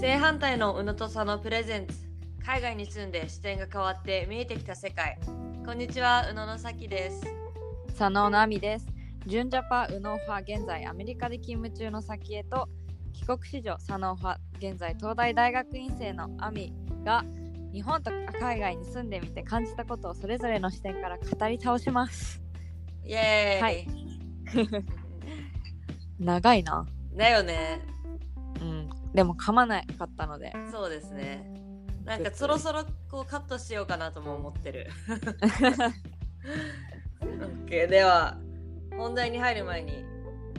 正反対の宇野と佐野プレゼンツ海外に住んで視点が変わって見えてきた世界こんにちは宇野のさきです佐野奈美です。純ジャパ宇野派現在アメリカで勤務中の先へと帰国子女佐野派現在東大大学院生の亜美が日本と海外に住んでみて感じたことをそれぞれの視点から語り倒します。イエーイ、はい 長いな。だよねうん。でも噛まなかったので。そうですね。なんかそろそろこうカットしようかなとも思ってる。OK では本題に入る前に、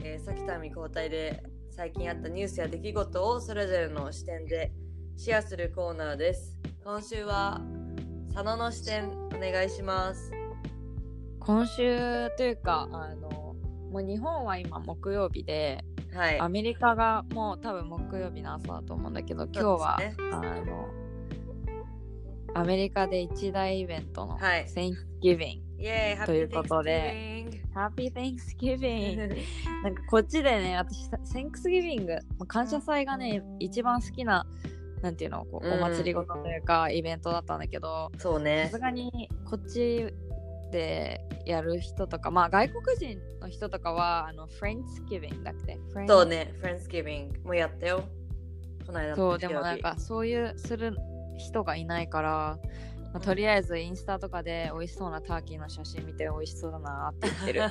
えー、先民交代で最近あったニュースや出来事をそれぞれの視点でシェアするコーナーです。今週は佐野の視点お願いします。今週というか、あの、もう日本は今木曜日で、はい。アメリカがもう多分木曜日の朝だと思うんだけど、今日は、あのアメリカで一大イベントのはい。Thanksgiving、イエーイということで Happy Thanksgiving! なんかこっちでね私 Thanksgiving まあ感謝祭がね一番好きななんていうのこううん。お祭りごとというか、イベントだったんだけどさそうね。すがにこっちでやる人とかまあ外国人の人とかはあの Friendsgiving だっけ？そうね。Friendsgiving もうやったよ。この間のそうでもなんかそういうする人がいないから、まあとりあえずインスタとかで美味しそうなターキーの写真見て美味しそうだなって言ってる。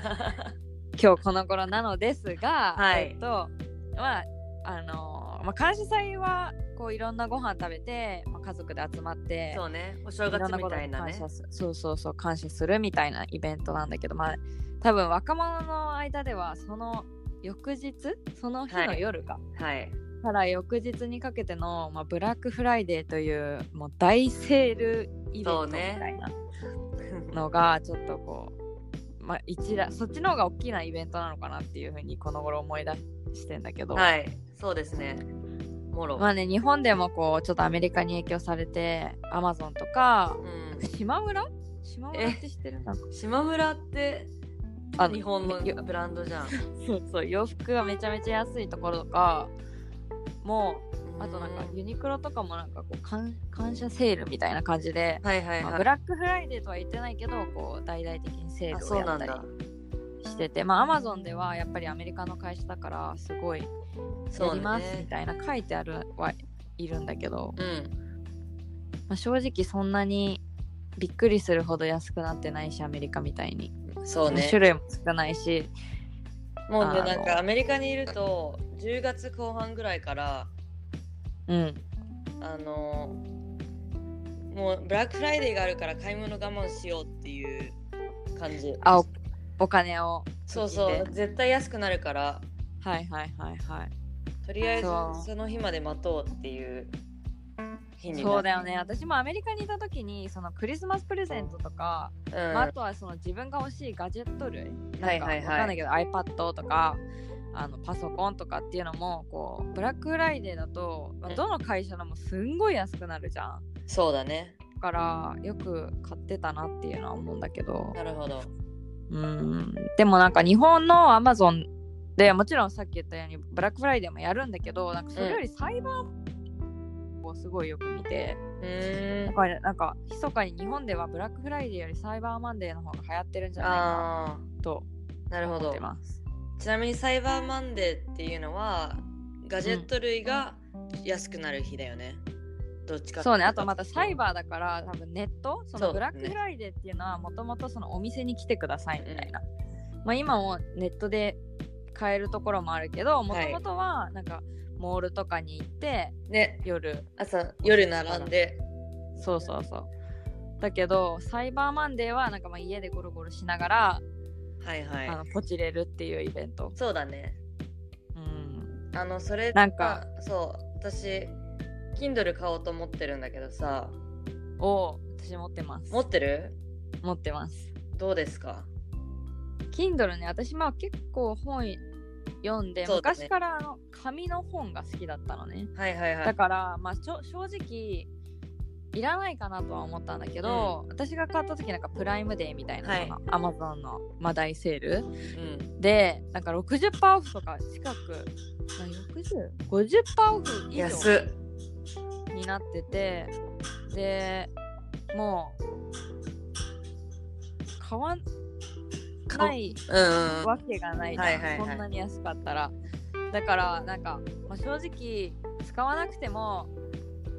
今日この頃なのですが、はい。えっとまああのまあ、感謝祭はこういろんなご飯食べて、まあ、家族で集まってそうね。お正月なことにみたいなね。感謝すそうそうそう感謝するみたいなイベントなんだけどまあ多分若者の間ではその翌日その日の夜か、はい。から翌日にかけての、まあ、ブラックフライデーというもう大セールイベントみたいなのがちょっとこう、まあ、一だそっちの方が大きなイベントなのかなっていうふうにこの頃思い出してんだけど、はい。そうですねまあね日本でもこうちょっとアメリカに影響されてアマゾンとかうん。島村？島村って知ってる？なんか。島村ってあの日本のよブランドじゃん。そうそう洋服がめちゃめちゃ安いところとかもうあとなんかうユニクロとかもなんかこう感感謝セールみたいな感じで、はいはいはい、まあブラックフライデーとは言ってないけどこう大々的にセーあルをやったりしててまあアマゾンではやっぱりアメリカの会社だからすごいやりますみね。たいな書いてあるはいるんだけど、うん。まあ、正直そんなにびっくりするほど安くなってないしアメリカみたいに、そうね。種類も少ないし。もうねあの。なんかアメリカにいると10月後半ぐらいからうん。あのもうブラックフライデーがあるから買い物我慢しようっていう感じ。あおお金を。そうそう絶対安くなるからはいはいはいはい。とりあえずその日まで待とうっていう日になそうだよね。私もアメリカにいた時にそのクリスマスプレゼントとか、うん。まあ、あとはその自分が欲しいガジェット類。なんかはいはいはい。わかんないけど iPad とかあのパソコンとかっていうのもこうブラックフライデーだと、まあうん。どの会社でもすんごい安くなるじゃん。そうだね。だからよく買ってたなっていうのは思うんだけど。なるほど。うん。でもなんか日本の Amazon でもちろんさっき言ったようにブラックフライデーもやるんだけどなんかそれよりサイバーをすごいよく見て、うー。んだからなんか密かに日本ではブラックフライデーよりサイバーマンデーの方が流行ってるんじゃないかなるほど。思ってます。ちなみにサイバーマンデーっていうのはガジェット類が安くなる日だよね、どっちかそうね。あとまたサイバーだから多分ネットそのブラックフライデーっていうのはもともとそのお店に来てくださいみたいな、まあ今もネットで買えるところもあるけどもともとはなんかモールとかに行ってね。夜。朝夜並んで。そうそうそう。だけどサイバーマンデーはなんかまあ家でゴロゴロしながら、はいはい。あのポチれるっていうイベント、そうだね。うん、あのそれなんかあそう。私 Kindle 買おうと思ってるんだけどさ。を私持ってます。持ってる？持ってます。どうですか？Kindle ね私まあ結構本読んで、ね。昔からあの紙の本が好きだったのね。はいはいはい。だからまあちょ正直いらないかなとは思ったんだけど、私が買った時なんかプライムデーみたいな、はい。その Amazon の、まあ、大セール。うん。でなんか60%オフとか近くまあ 60?50% オフ以上になっててでもう買わないうんうん。わけがないじゃん、こんなに安かったら。だからなんか、まあ、正直使わなくても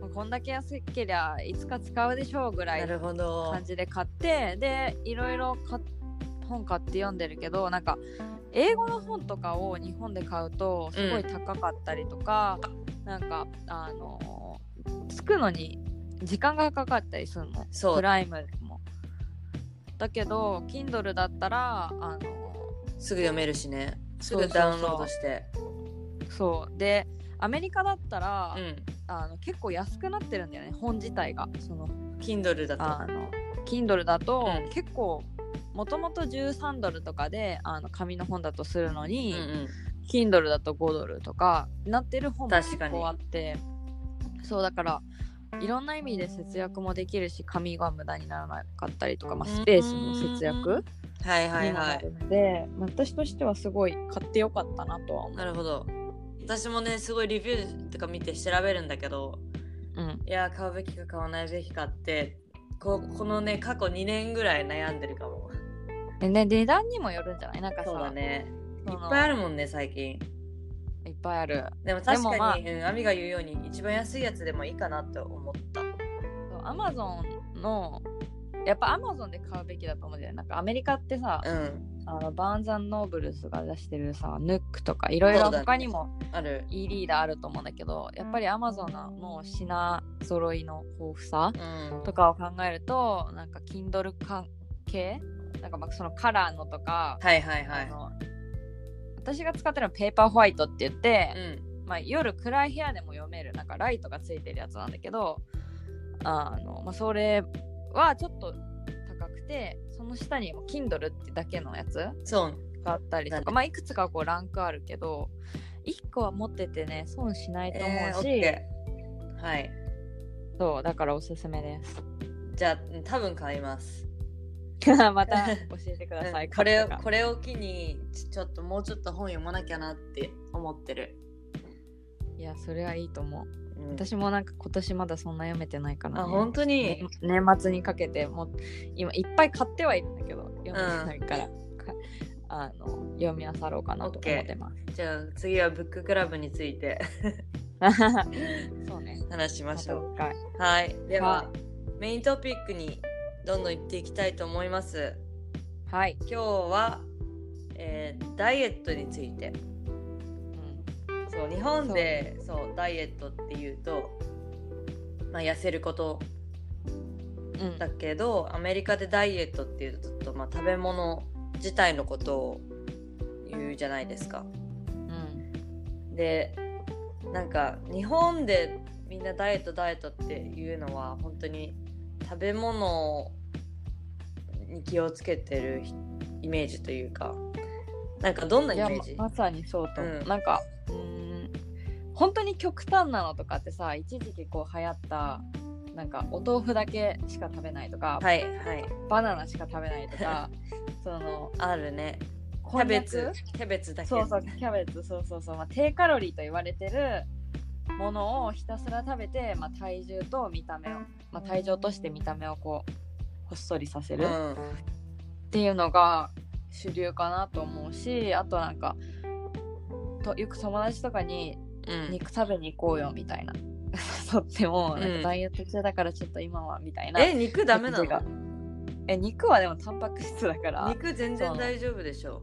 まあこんだけ安けりゃいつか使うでしょうぐらないるほど。感じで買ってでいろいろか本買って読んでるけどなんか英語の本とかを日本で買うとすごい高かったりとか、なんかあのつくのに時間がかかったりするの。そう。プライムもだけど Kindle だったらあのすぐ読めるしね。すぐダウンロードして。そう。でアメリカだったら、うん。あの結構安くなってるんだよね本自体が。その Kindle だと。あの Kindle だと、うん。結構もともと13ドルとかであの紙の本だとするのうんに、うん。Kindle だと5ドルとかなってる本も結構あって。そうだからいろんな意味で節約もできるし紙が無駄にならなかったりとか、まあ、スペースの節約はいはいにもはないるので、まあ私としてはすごい買ってよかったなとは思う。なるほど。私もねすごいレビューとか見て調べるんだけどうん、いや買うべきか買わないべきかってここのね過去2年ぐらい悩んでるかも。でね値段にもよるんじゃない？なんかさそうだね。いっぱいあるもんね最近いっぱいある。でも確かにまあうん、アミが言うように一番安いやつでもいいかなって思った。アマゾンのやっぱアマゾンで買うべきだと思うんだよね。なんかアメリカってさ、うん。あのバーンザンノーブルスが出してるさヌックとかいろいろ他にもある。e リーダーあると思うんだけどやっぱりアマゾンの品揃いの豊富さうん。とかを考えるとなんか Kindle 関係なんかまあそのカラーのとか、はいはいはい私が使ってるのはペーパーホワイトって言って、うん。まあ、夜暗い部屋でも読めるなんかライトがついてるやつなんだけどあの、まあ、それはちょっと高くてその下にも Kindle ってだけのやつそう。があったりとか、まあ、いくつかこうランクあるけど1個は持っててね損しないと思えー、うし、オッケー。はい。そうだからおすすめです。じゃあ多分買います また教えてくださいうん これをこれを機にちちょっともうちょっと本読まなきゃなって思ってる、いやそれはいいと思う。うん。私もなんか今年まだそんな読めてないから、ね、あ本当に、ね年末にかけてもう今いっぱい買ってはいるんだけど読めてないから、かあの読み漁ろうかなと思ってます。じゃあ次はブッククラブについて。そうね。話しましょう。まはい。では、はメイントピックにどんどん行っていきたいと思います。はい。今日は、えーダイエットについて。うん。そう日本でそうダイエットっていうと、まあ、痩せることうん。だけどアメリカでダイエットっていうとちょっと、まあ、食べ物自体のことを言うじゃないですか。うん。でなんか日本でみんなダイエットダイエットっていうのは本当に食べ物に気をつけてるひイメージというかなんかどんないイやメージ？ままさにそうと思う。うん。なんかうーん本当に極端なのとかってさ一時期こう流行ったなんかお豆腐だけしか食べないとか、はいはい。バナナしか食べないとか そのあるね。キャベツキャベツだけ。そうそうキャベツそうそうそう、まあ、低カロリーと言われてるものをひたすら食べて、まあ、体重と見た目を、まあ、体重として見た目をこうほっそりさせる。っうん。ていうのが主流かなと思うしあとなんかとよく友達とかにうん肉食べに行こうよみたいな。誘ってもなんうん。かダイエット中だからちょっと今はみたいな、え肉ダメなの？え肉はでもタンパク質だから。肉全然大丈夫でしょ。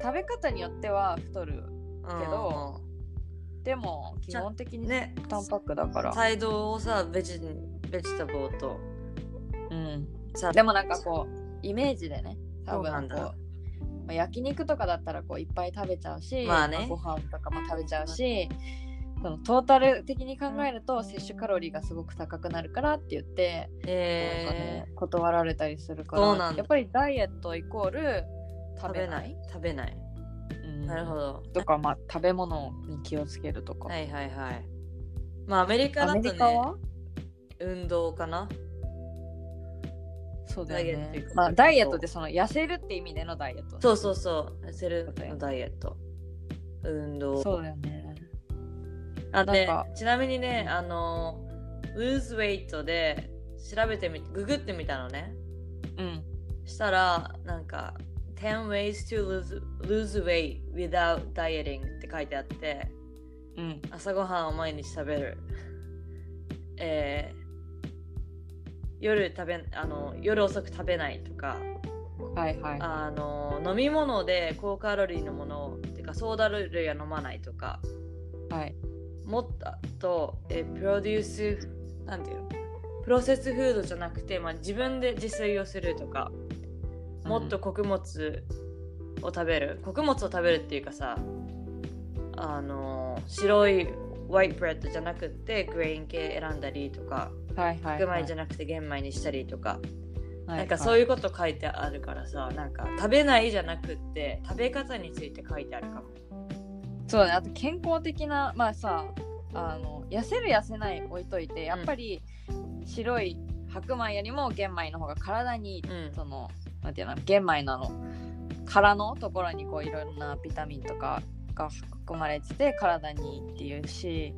食べ方によっては太るうんけどでも基本的にね。タンパクだから、サイドをさベジベジタブルと。うん、さでもなんかこうイメージでね多そうなんだ。分こう、まあ、焼肉とかだったらこういっぱい食べちゃうし、まあね。ご飯とかも食べちゃうしそのトータル的に考えると摂取カロリーがすごく高くなるからって言って、えね断られたりするからやっぱりダイエットイコールー、食べない食べない。うん。なるほど。とかまあ食べ物に気をつけるとか、はいはいはい。まあアメリカだアとねメリカは？運動かなそうだよダイエットっていうか。ねまあ、ダイエットってその痩せるって意味でのダイエット。そうそうそう。痩せるのダイエット。運動。そうだよね。あでちなみにねあの lose weight で調べてみググってみたのね。うん。したらなんか10 ways to lose, lose weight without dieting って書いてあって。うん。朝ごはんを毎日食べる。えー夜食べあの夜遅く食べないとかはいはい。あの飲み物で高カロリーのものてかソーダ類は飲まないとかはい。もっとえプロデュースなんていうの？プロセスフードじゃなくて、まあ、自分で自炊をするとかもっと穀物を食べる、穀物を食べるっていうかさあの白いホワイトブレッドじゃなくてグレイン系選んだりとかはいはい白米じゃなくて玄米にしたりとか、ななんかそういうこと書いてあるからさなんか食べないじゃなくって食べ方について書いてあるかも。そうだねあと健康的なまあさあの痩せる痩せない置いといてやっぱり白い白米よりも玄米の方が体にいい、うん。そのなんていうの玄米なの殻のところにこういろんなビタミンとかが含まれてて体にいいっていうし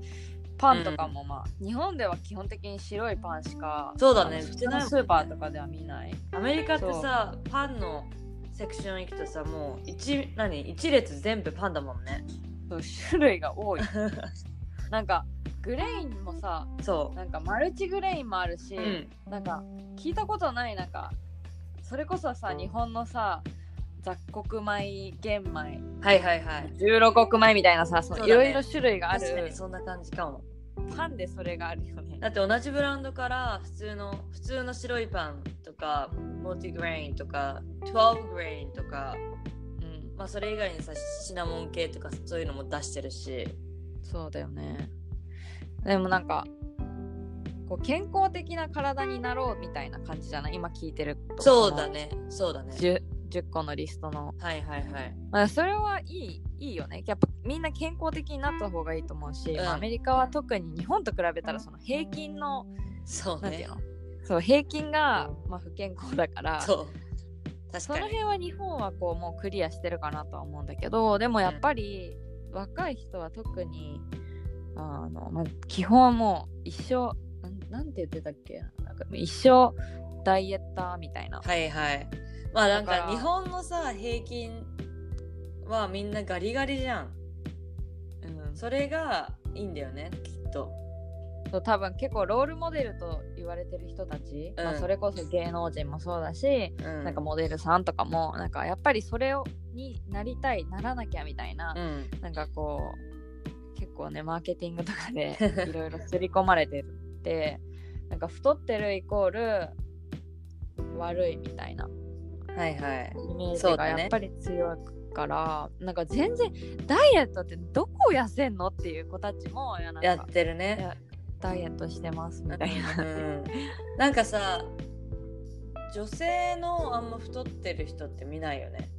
パンとかもまあ、日本では基本的に白いパンしかそうだね普通のスーパーとかでは見ない。アメリカってさパンのセクション行くとさもう一何一列全部パンだもんね。そう種類が多い。なんかグレインもさそなんかマルチグレインもあるし、ううん。なんか聞いたことないなんかそれこそさ日本のさ雑穀米玄米。はいはいはい。16穀米みたいなさそのいろいろ種類がある。にそんな感じかも。パンでそれがあるよね。だって同じブランドから普通の普通の白いパンとかモルティグレインとか12グレインとかうん。まあそれ以外にさシナモン系とかそういうのも出してるし。そうだよね。でもなんかこう健康的な体になろうみたいな感じじゃない？今聞いてると。そうだね。そうだね 10, 10個のリストの、はいはいはい。まあ、それはいいいいよね。やっぱみんな健康的になった方がいいと思うし、うん。まあアメリカは特に日本と比べたらその平均のそうね。なんていうの？そう平均が、まあ、不健康だからそう。確その辺は日本はこうもうクリアしてるかなとは思うんだけどでもやっぱり若い人は特にあの、まあ、基本はもう一生なんなんて言ってたっけ？なんか一生ダイエッターみたいな、はいはいまあなんだか日本のさ平均はみんなガリガリじゃん。うん、それがいいんだよねきっと。そう多分結構ロールモデルと言われてる人たち、まあ、うんそれこそ芸能人もそうだし、うん。なんかモデルさんとかもなんかやっぱりそれをになりたいならなきゃみたいな、うん。なんかこう結構ねマーケティングとかで いろいろ刷り込まれてるってなんか太ってるイコール悪いみたいなはいはい。イメージがやっぱり強いから、なんか全然ダイエットってどこを痩せんのっていう子たちもいやってるね。ダイエットしてますみたいな。うん。なんかさ女性のあんま太ってる人って見ないよね。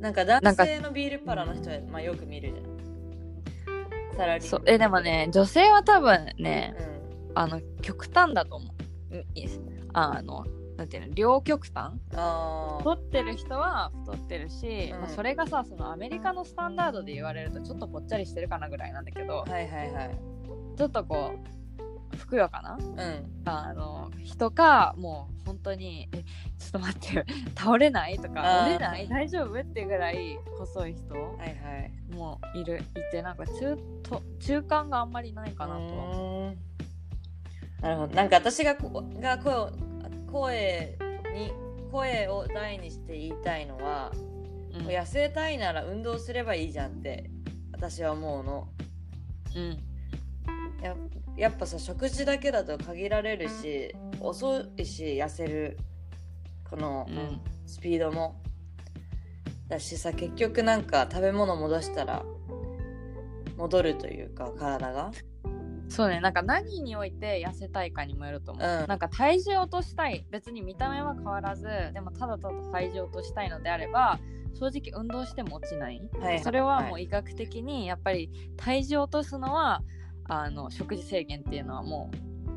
なんか男性のビールパラの人は、まあ、よく見るじゃん。サラリーマン。そうえでもね女性は多分ねう、ん。あの極端だと思う。あのなんていうの両極端？あ太ってる人は太ってるし、うん。まあ、それがさそのアメリカのスタンダードで言われるとちょっとぽっちゃりしてるかなぐらいなんだけどあはいはいはい。ちょっとこうふくよかな？うん。あの人かもう本当にえちょっと待って 倒れない？とあかー。折れない？大丈夫？ってぐらい細い人。はいはい。もいるいてなんか中と中間があんまりないかなとはう。ーん。なるほど。なんか私がこが声を声に声を大にして言いたいのは、うん。痩せたいなら運動すればいいじゃんって私は思うの。うん。ややっぱさ食事だけだと限られるし遅いし痩せる。このうん。スピードも。だしさ結局なんか食べ物戻したら戻るというか体がそうね。なんか何において痩せたいかにもよると思う、うん。なんか体重落としたい。別に見た目は変わらずでもただただ体重落としたいのであれば正直運動しても落ちない、はいそれはもはいう医学的にやっぱり体重落とすのはあの食事制限っていうのはも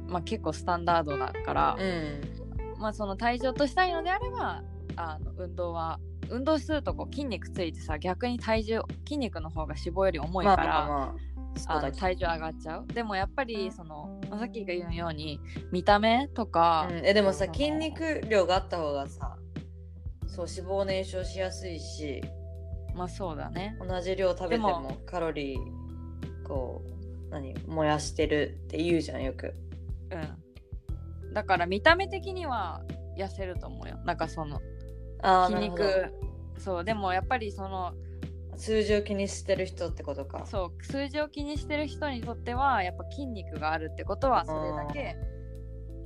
う、まあ、結構スタンダードだから、うん。まあ、その体重落としたいのであればあの運動は運動するとこう筋肉ついてさ逆に体重筋肉の方が脂肪より重いまあから、まあまあの体重上がっちゃう？でもやっぱりそのまあさっきが言うように見た目とか、うん、えでもさ筋肉量があった方がさそう脂肪燃焼しやすいしまあそうだね。同じ量食べてでももカロリーこう何？燃やしてるって言うじゃんよく。うん。だから見た目的には痩せると思うよ。なんかその筋肉そうでもやっぱりその数字を気にしてる人ってことか。そう数字を気にしてる人にとってはやっぱ筋肉があるってことはそれだけ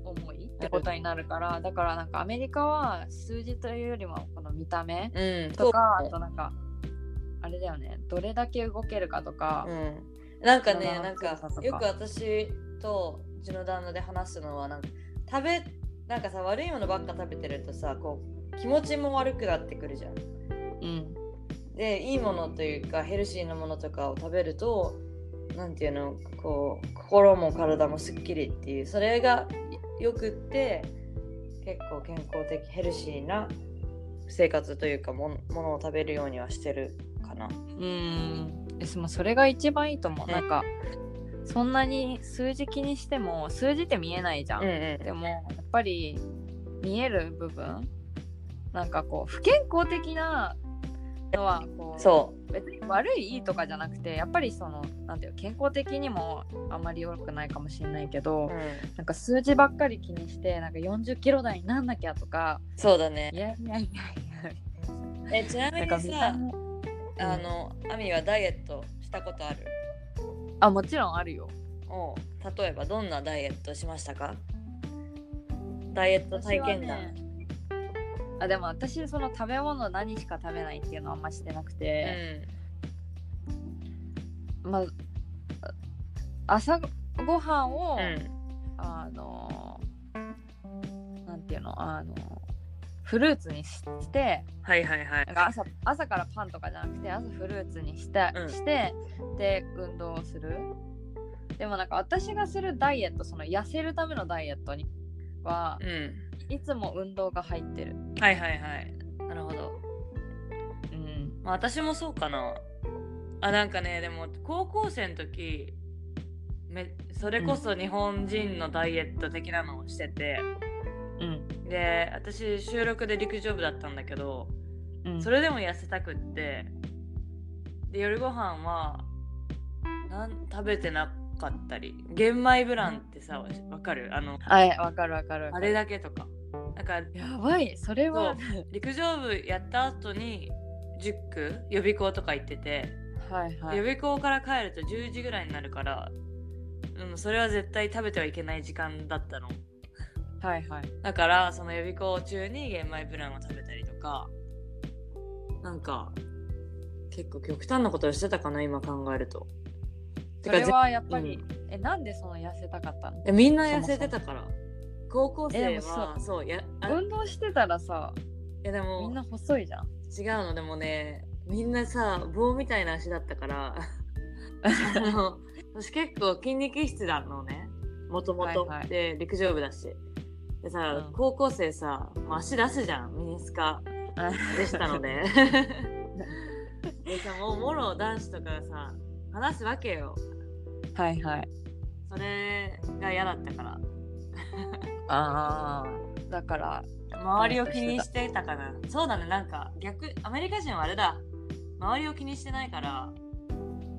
重いってことになるからだからなんかアメリカは数字というよりもこの見た目うんとかあそうとなんかあれだよねどれだけ動けるかとか、うん、なんかねなんかよく私とうちの旦那で話すのはなんか食べなんかさ悪いものばっか食べてるとさこう気持ちも悪くなってくるじゃん。うんでいいものというかヘルシーなものとかを食べるとなんていうのこう心も体もすっきりっていうそれがよくって結構健康的ヘルシーな生活というかもものを食べるようにはしてるかな。うん。ですもそれが一番いいと思う、ねなんかそんなに数字気にしても数字って見えないじゃん、うんうん。でもやっぱり見える部分。なんかこう不健康的なのはこうそ別に悪いいいとかじゃなくてやっぱりそのなんていうの健康的にもあまり良くないかもしれないけど、う、うん、なんか数字ばっかり気にしてなんか40キロ台になんなきゃとかそうだね。い。やいやいえちなみにさあのアミはダイエットしたことある？あもちろんあるよ。おう。例えばどんなダイエットしましたか？ダイエット体験談、あでも私その食べ物何しか食べないっていうのはあんましてなくて、まあ朝ごはんを、うん。うんあのなんていうのあのフルーツにしてはいはいはい。朝朝からパンとかじゃなくて朝フルーツにして,、うん。してで運動をする。でもなんか私がするダイエットその痩せるためのダイエットにはうんいつも運動が入ってる。はいはいはい。なるほど。うん。まあ私もそうかな。あなんかねでも高校生の時めそれこそ日本人のダイエット的なのをしてて、うん。で私収録で陸上部だったんだけどうん。それでも痩せたくって。で夜ご飯はなん食べてなかったり。玄米ブランってさわかる？あのはいわかるわかるわかる。あれだけとか。なんかやばい。それは陸上部やった後に塾？予備校とか行ってて、はいはい。予備校から帰ると10時ぐらいになるから、うん、それは絶対食べてはいけない時間だったの。はいはい。だからその予備校中に玄米ブランを食べたりとか。なんか結構極端なことをしてたかな今考えるとそれぜはやっぱり、うえなんでその痩せたかったのえみんな痩せてたから。高校生はそう。やあ運動してたらさいやでもみんな細いじゃん。違うのでもねみんなさ棒みたいな足だったから あの私結構筋肉質なのね。もともと。で陸上部だし。でさ、うん。高校生さ足出すじゃんミニスカ。でしたので。でさもうもろ男子とかがさ話すわけよはいはい。それが嫌だったから。ああだから周りを気にしてたかな。そうだね。なんか逆アメリカ人はあれだ。周りを気にしてないから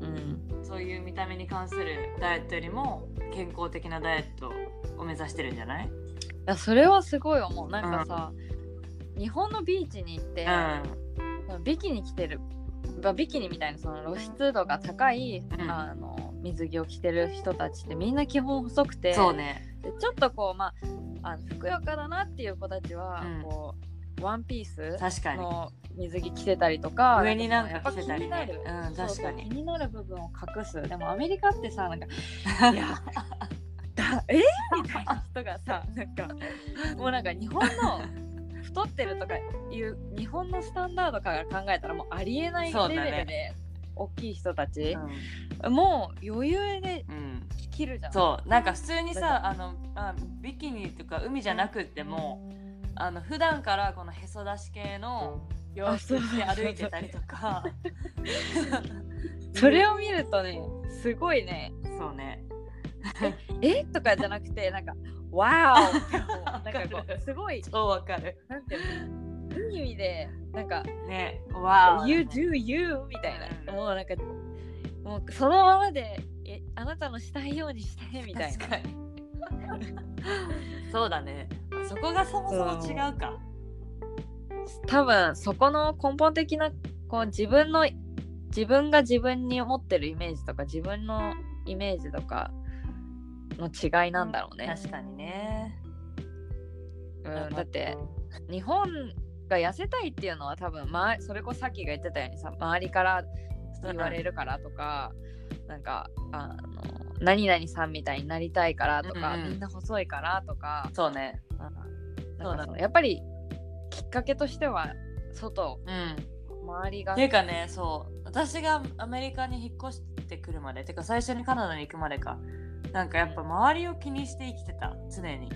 うん。そういう見た目に関するダイエットよりも健康的なダイエットを目指してるんじゃない？いやそれはすごい思う。なんかさ、日本のビーチに行って、そのビキニ着てる。まあビキニみたいなその露出度が高い、うん。あの水着を着てる人たちってみんな基本細くてそうね。でちょっとこうまああのふくよかだなっていう子たちは、うん。こうワンピース確かに。の水着着てたりとか上になんか着てたりね。うん確かに。気になる部分を隠す。でもアメリカってさなんか いやだえ？みたいな人がさなんかもうなんか日本の太ってるとかいう日本のスタンダードから考えたらもうありえないレベルで大きい人たち、うもう余裕で切るじゃん。そう。なんか普通にださあのあビキニとか海じゃなくってもあの普段からこのへそ出し系の洋服着て歩いてたりとか。それを見るとねすごいね。そうね。えとかじゃなくてなんか「わーお!」って思う。なんかこうすごい。そうわかる。なんていうの？いい意味でなんかね「You do you」みたいな、もう？なんかもう？そのままでえあなたのしたいよう？にしてみたいなそう？だねそこがそもそも違う？か多分そこの根本的なこう？自分の自分が自分に持ってるイメージとか自分のイメージとかの違いなんだろう？ね。確かにねう？ん、だって日本が痩せたいっていうのは多分、ま、それこそさっきが言ってたようにさ周りから言われるからとか、なんかあの何々さんみたいになりたいからとか、うんうんみんな細いからとか。そうね。そうだそのやっぱりきっかけとしては外。うん。周りが。ていうかねそう。私がアメリカに引っ越してくるまでてか最初にカナダに行くまでか。なんかやっぱ周りを気にして生きてた。常に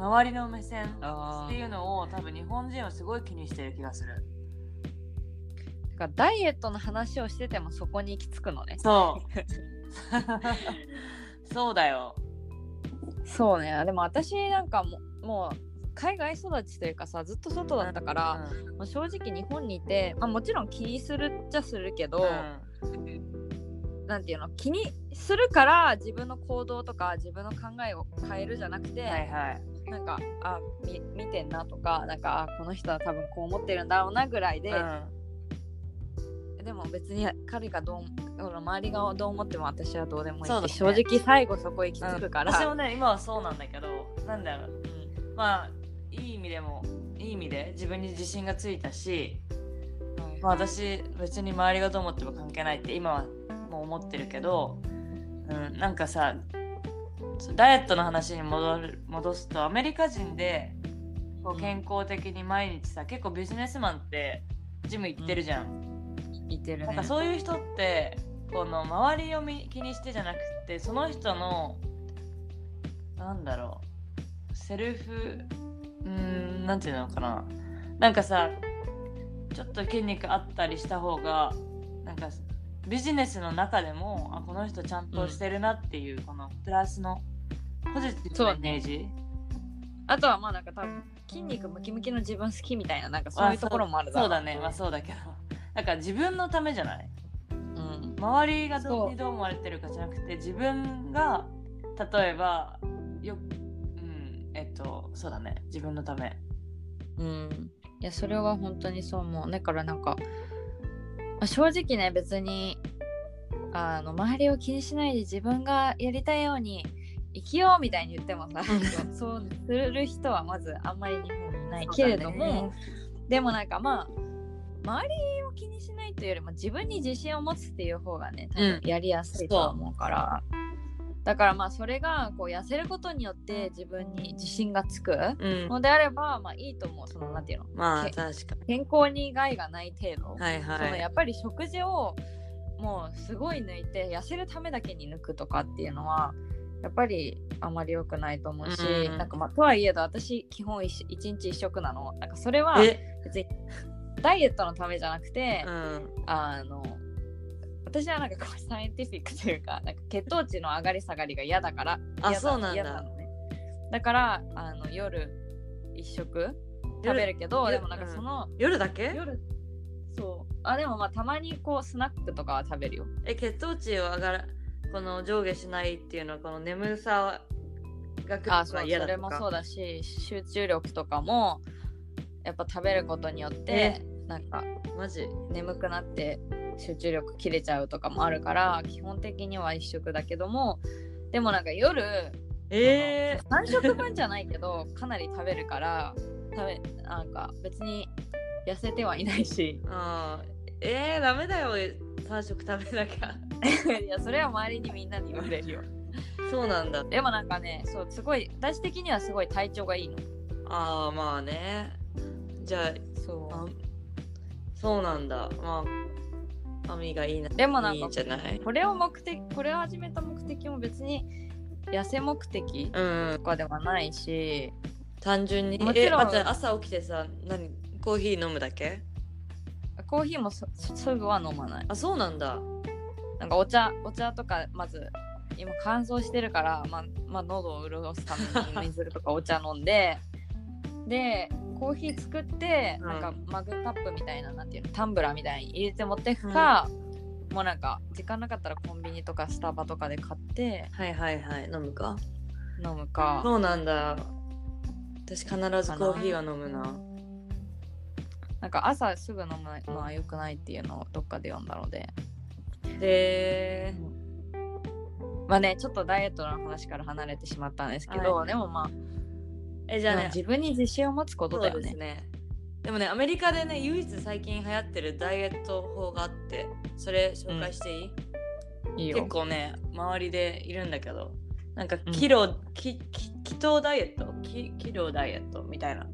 周りの目線っていうのを多分日本人はすごい気にしてる気がする。てかダイエットの話をしててもそこに行き着くのね。そう。そうだよ。そうね。でも私なんかももう海外育ちというかさずっと外だったから、うんまあ正直日本にいて、まあ、もちろん気にするっちゃするけど、なんていうの？気にするから自分の行動とか自分の考えを変えるじゃなくて、はいはいなんかあみ見てんなとかなんかあこの人は多分こう思ってるんだろうなぐらいで、でも別に彼がどう周りがどう思っても私はどうでもいいそうだね。正直最後そこ行き着くから、私もね今はそうなんだけどなんだろう。うん。まあいい意味でもいい意味で自分に自信がついたし、はいまあ、私別に周りがどう思っても関係ないって今はもう思ってるけど、うん、なんかさダイエットの話に戻る戻すとアメリカ人でこう健康的に毎日さ結構ビジネスマンってジム行ってるじゃん。いてるね。なんかそういう人ってこの周りを見気にしてじゃなくてその人のなんだろうセルフうーんなんていうのかな。なんかさちょっと筋肉あったりした方がなんかビジネスの中でもあこの人ちゃんとしてるなっていう、このプラスのポジティブなイメージ？あとはまあなんか多分筋肉ムキムキの自分好きみたいななんかそういうところもあるそうだね。まあそうだけど。なんか自分のためじゃない？うん。周りがどそう。どう思われてるかじゃなくて自分が例えばようんえっとそうだね。自分のため。うん。いやそれは本当にそう思う。だからなんか、まあ正直ね別にあの周りを気にしないで自分がやりたいように生きようみたいに言ってもさ そうする人はまずあんまり日本にいないけれども、でもなんかまあ周りを気にしないというよりも自分に自信を持つっていう方がね多分うん。やりやすいとは思うから、だからまあそれがこう痩せることによって自分に自信がつく。うん。のであればまあいいと思う。そのなんていうの？まあけ確か健康に害がない程度、にはい。そのはいやっぱり食事をもうすごい抜いて痩せるためだけに抜くとかっていうのはやっぱりあまり良くないと思うし、うん。なんかまあとはいえど私基本一一日一食なの。なんかそれはえ？別にダイエットのためじゃなくて、うん。あの私はなんかこうサイエンティフィックというかなんか血糖値の上がり下がりが嫌だからあ嫌そうなんだ。ね、だからあの夜一食食べるけど夜？でもなんかその、夜だけ？夜そう。あでもまあたまにこうスナックとかは食べるよ。え血糖値を上がらこの上下しないっていうのはこの眠さが来る嫌だとか。れもそうだし集中力とかもやっぱ食べることによってなんかマジ？眠くなって集中力切れちゃうとかもあるから基本的には一食だけどもでもなんか夜えー、3食分じゃないけどかなり食べるから食べなんか別に痩せてはいないし。あーえー、ダメだよ3食食べなきゃ いやそれは周りにみんなに言われるよ。そうなんだ。でもなんかねそうすごい私的にはすごい体調がいいの。ああまあね。じゃあそあそうなんだ。まあアミがいいなでもなんかいいんじゃない？これを目的これを始めた目的も別に痩せ目的うんとかではないし、単純にもちろん。朝起きてさ何コーヒー飲むだけ？コーヒーもそすぐは飲まない。あそうなんだなんかお茶お茶とかまず今乾燥してるから、まあまあ、喉を潤すために水とかお茶飲んで でコーヒー作って、うん。なんかマグカップみたいななんていうのタンブラーみたいに入れて持ってくか、もうなんか時間なかったらコンビニとかスタバとかで買ってはいはいはい。飲むか？飲むか。そうなんだ。私必ずコーヒーは飲むな。なんか朝すぐ飲むのは良くないっていうのをどっかで読んだのででまあねちょっとダイエットの話から離れてしまったんですけど、はい。でもまあえじゃあね自分に自信を持つことだよね。ね。でもねアメリカでね唯一最近流行ってるダイエット法があってそれ紹介していい、いいよ。結構ね周りでいるんだけどなんかうん。キロ、きき気糖ダイエット？きキロダイエットみたいな。っ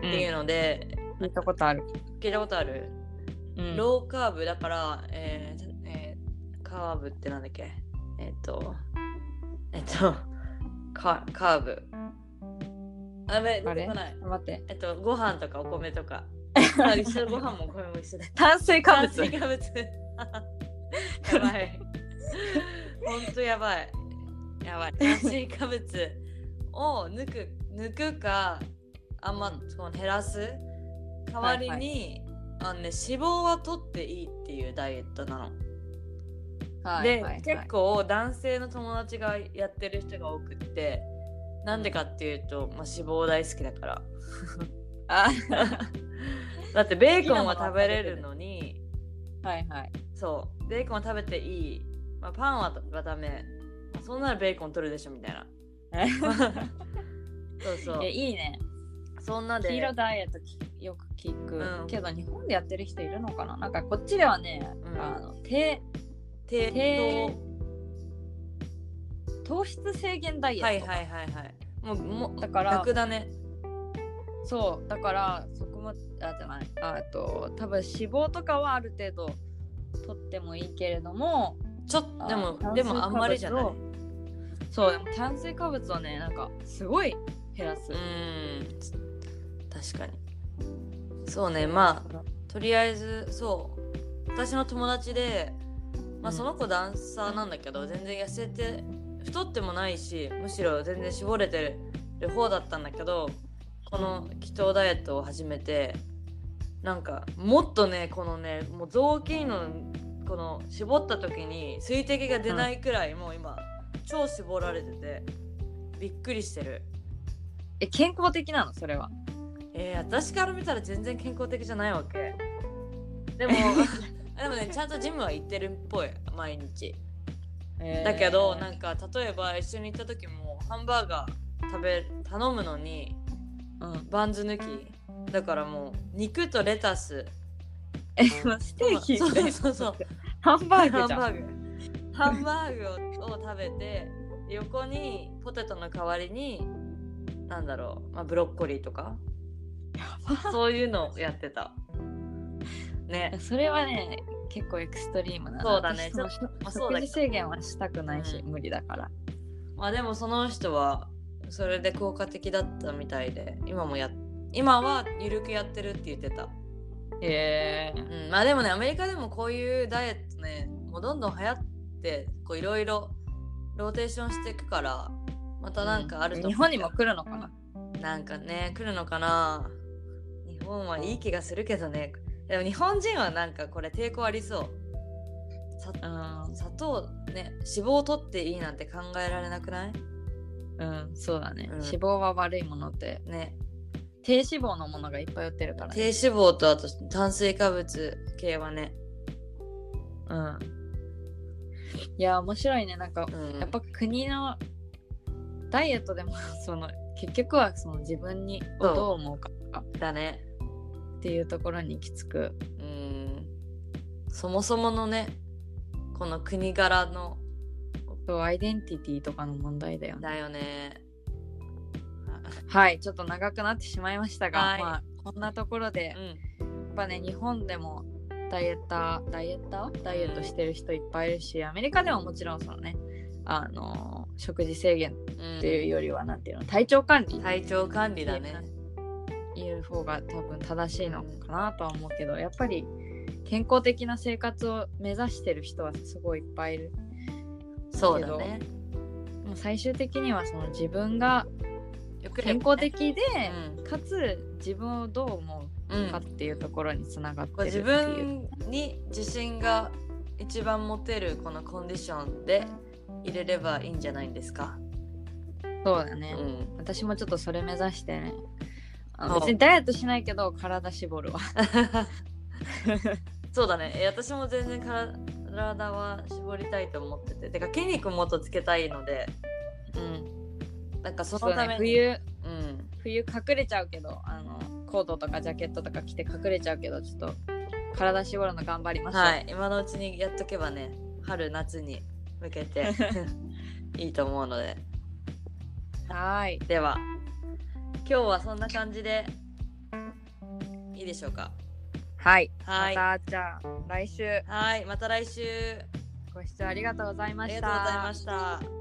ていうので、聞いたことある、聞いたことある、うん。ローカーブだから、えーえーカーブってなんだっけ？えっ、とえっ、とカカーブ。あやべ出てこない。待って。えっとご飯とかお米とか。あ一緒ご飯もお米も一緒だ。炭水化物。炭水化物。やばい。ほんとやばい。やばい。炭水化物を抜く抜くかあんまうんその減らす？代わりに、あのね、脂肪は取っていいっていうダイエットなの。で、はいはいはい。結構男性の友達がやってる人が多くってなんでかっていうと、まあ、脂肪大好きだから。あ だってベーコンは食べれるのにはいはい。そう。ベーコンは食べていい、まあ、パンははダメ、まあ、そんならベーコン取るでしょみたいな。そうそう。えいいね。そんなで。黄色ダイエットきよく聞く、うん。けど日本でやってる人いるのかな？なんかこっちではね、うん。あの低低低糖質制限ダイエット、はいはいはいはい。もうもうだから楽だね。そうだからそこもあじゃない。ああと多分脂肪とかはある程度取ってもいいけれどもちょっとでもあでもあんまりじゃない。そうでも炭水化物をねなんかすごい減らす。う、ーん。確かに。そうねまあとりあえずそう。私の友達で、まあ、うん。その子ダンサーなんだけど、全然痩せて太ってもないしむしろ全然絞れてる方だったんだけどこの気糖ダイエットを始めてなんかもっとねこのねもう雑巾のこの絞った時に水滴が出ないくらい、もう今超絞られててびっくりしてる。え健康的なの？それは。えー、私から見たら全然健康的じゃないわけ。でも でもねちゃんとジムは行ってるっぽい毎日。だけどなんか例えば一緒に行った時もハンバーガー食べ頼むのにうん、バンズ抜き。だからもう肉とレタス。えステーキそうそうそうハンバーグハンバーグ。ハンバーグをを食べて横にポテトの代わりになんだろう、まあ、ブロッコリーとか。そういうのをやってた。ね。それはね結構エクストリームな。そうだね。ちょっと食事制限はしたくないし、うん。無理だから。まあでもその人はそれで効果的だったみたいで今もや今はゆるくやってるって言ってた、へえ。うん、まあでもねアメリカでもこういうダイエットねもうどんどん流行ってこういろいろローテーションしていくからまたなんかあると思う。日本にも来るのかな？なんかね来るのかな？日本はいい気がするけどねでも日本人はなんかこれ抵抗ありそう。さうん。砂糖ね脂肪を取っていいなんて考えられなくない？うんそうだね、うん。脂肪は悪いものって。ね。低脂肪のものがいっぱい売ってるから、低ね、脂肪とあと炭水化物系はね、うん。いや面白いね。なんかうん、やっぱ国のダイエットでもその結局はその自分にどう思うかだねっていうところに行き着く。うん。そもそものねこの国柄のそうアイデンティティとかの問題だよね。だよね。はいちょっと長くなってしまいましたが、はい。まあこんなところでうん。やっぱね日本でもダイエッターダイエッター？ダイエットしてる人いっぱいいるしアメリカでももちろんそのねあの食事制限っていうよりはなんていうの体調管理。体調管理だねいう方が多分正しいのかなとは思うけどやっぱり健康的な生活を目指してる人はすごいいっぱいいるそうだねもう最終的にはその自分が健康的で、うんかつ自分をどう思うかっていうところにつながってるっていう、自分に自信が一番持てるこのコンディションで入れればいいんじゃないんですか。そうだね、うん、私もちょっとそれ目指してね別にダイエットしないけど体絞るわ そうだね。え私も全然体は絞りたいと思ってて。てか筋肉もっとつけたいので、うんなんかそのために。ね冬うん。冬隠れちゃうけどあのコートとかジャケットとか着て隠れちゃうけどちょっと体絞るの頑張りましょう、はい。今のうちにやっとけばね、春夏に向けて いいと思うので。はーいでは、今日はそんな感じでいいでしょうか？はいはいまたじゃあ来週はい。また来週。ご視聴ありがとうございましたありがとうございました。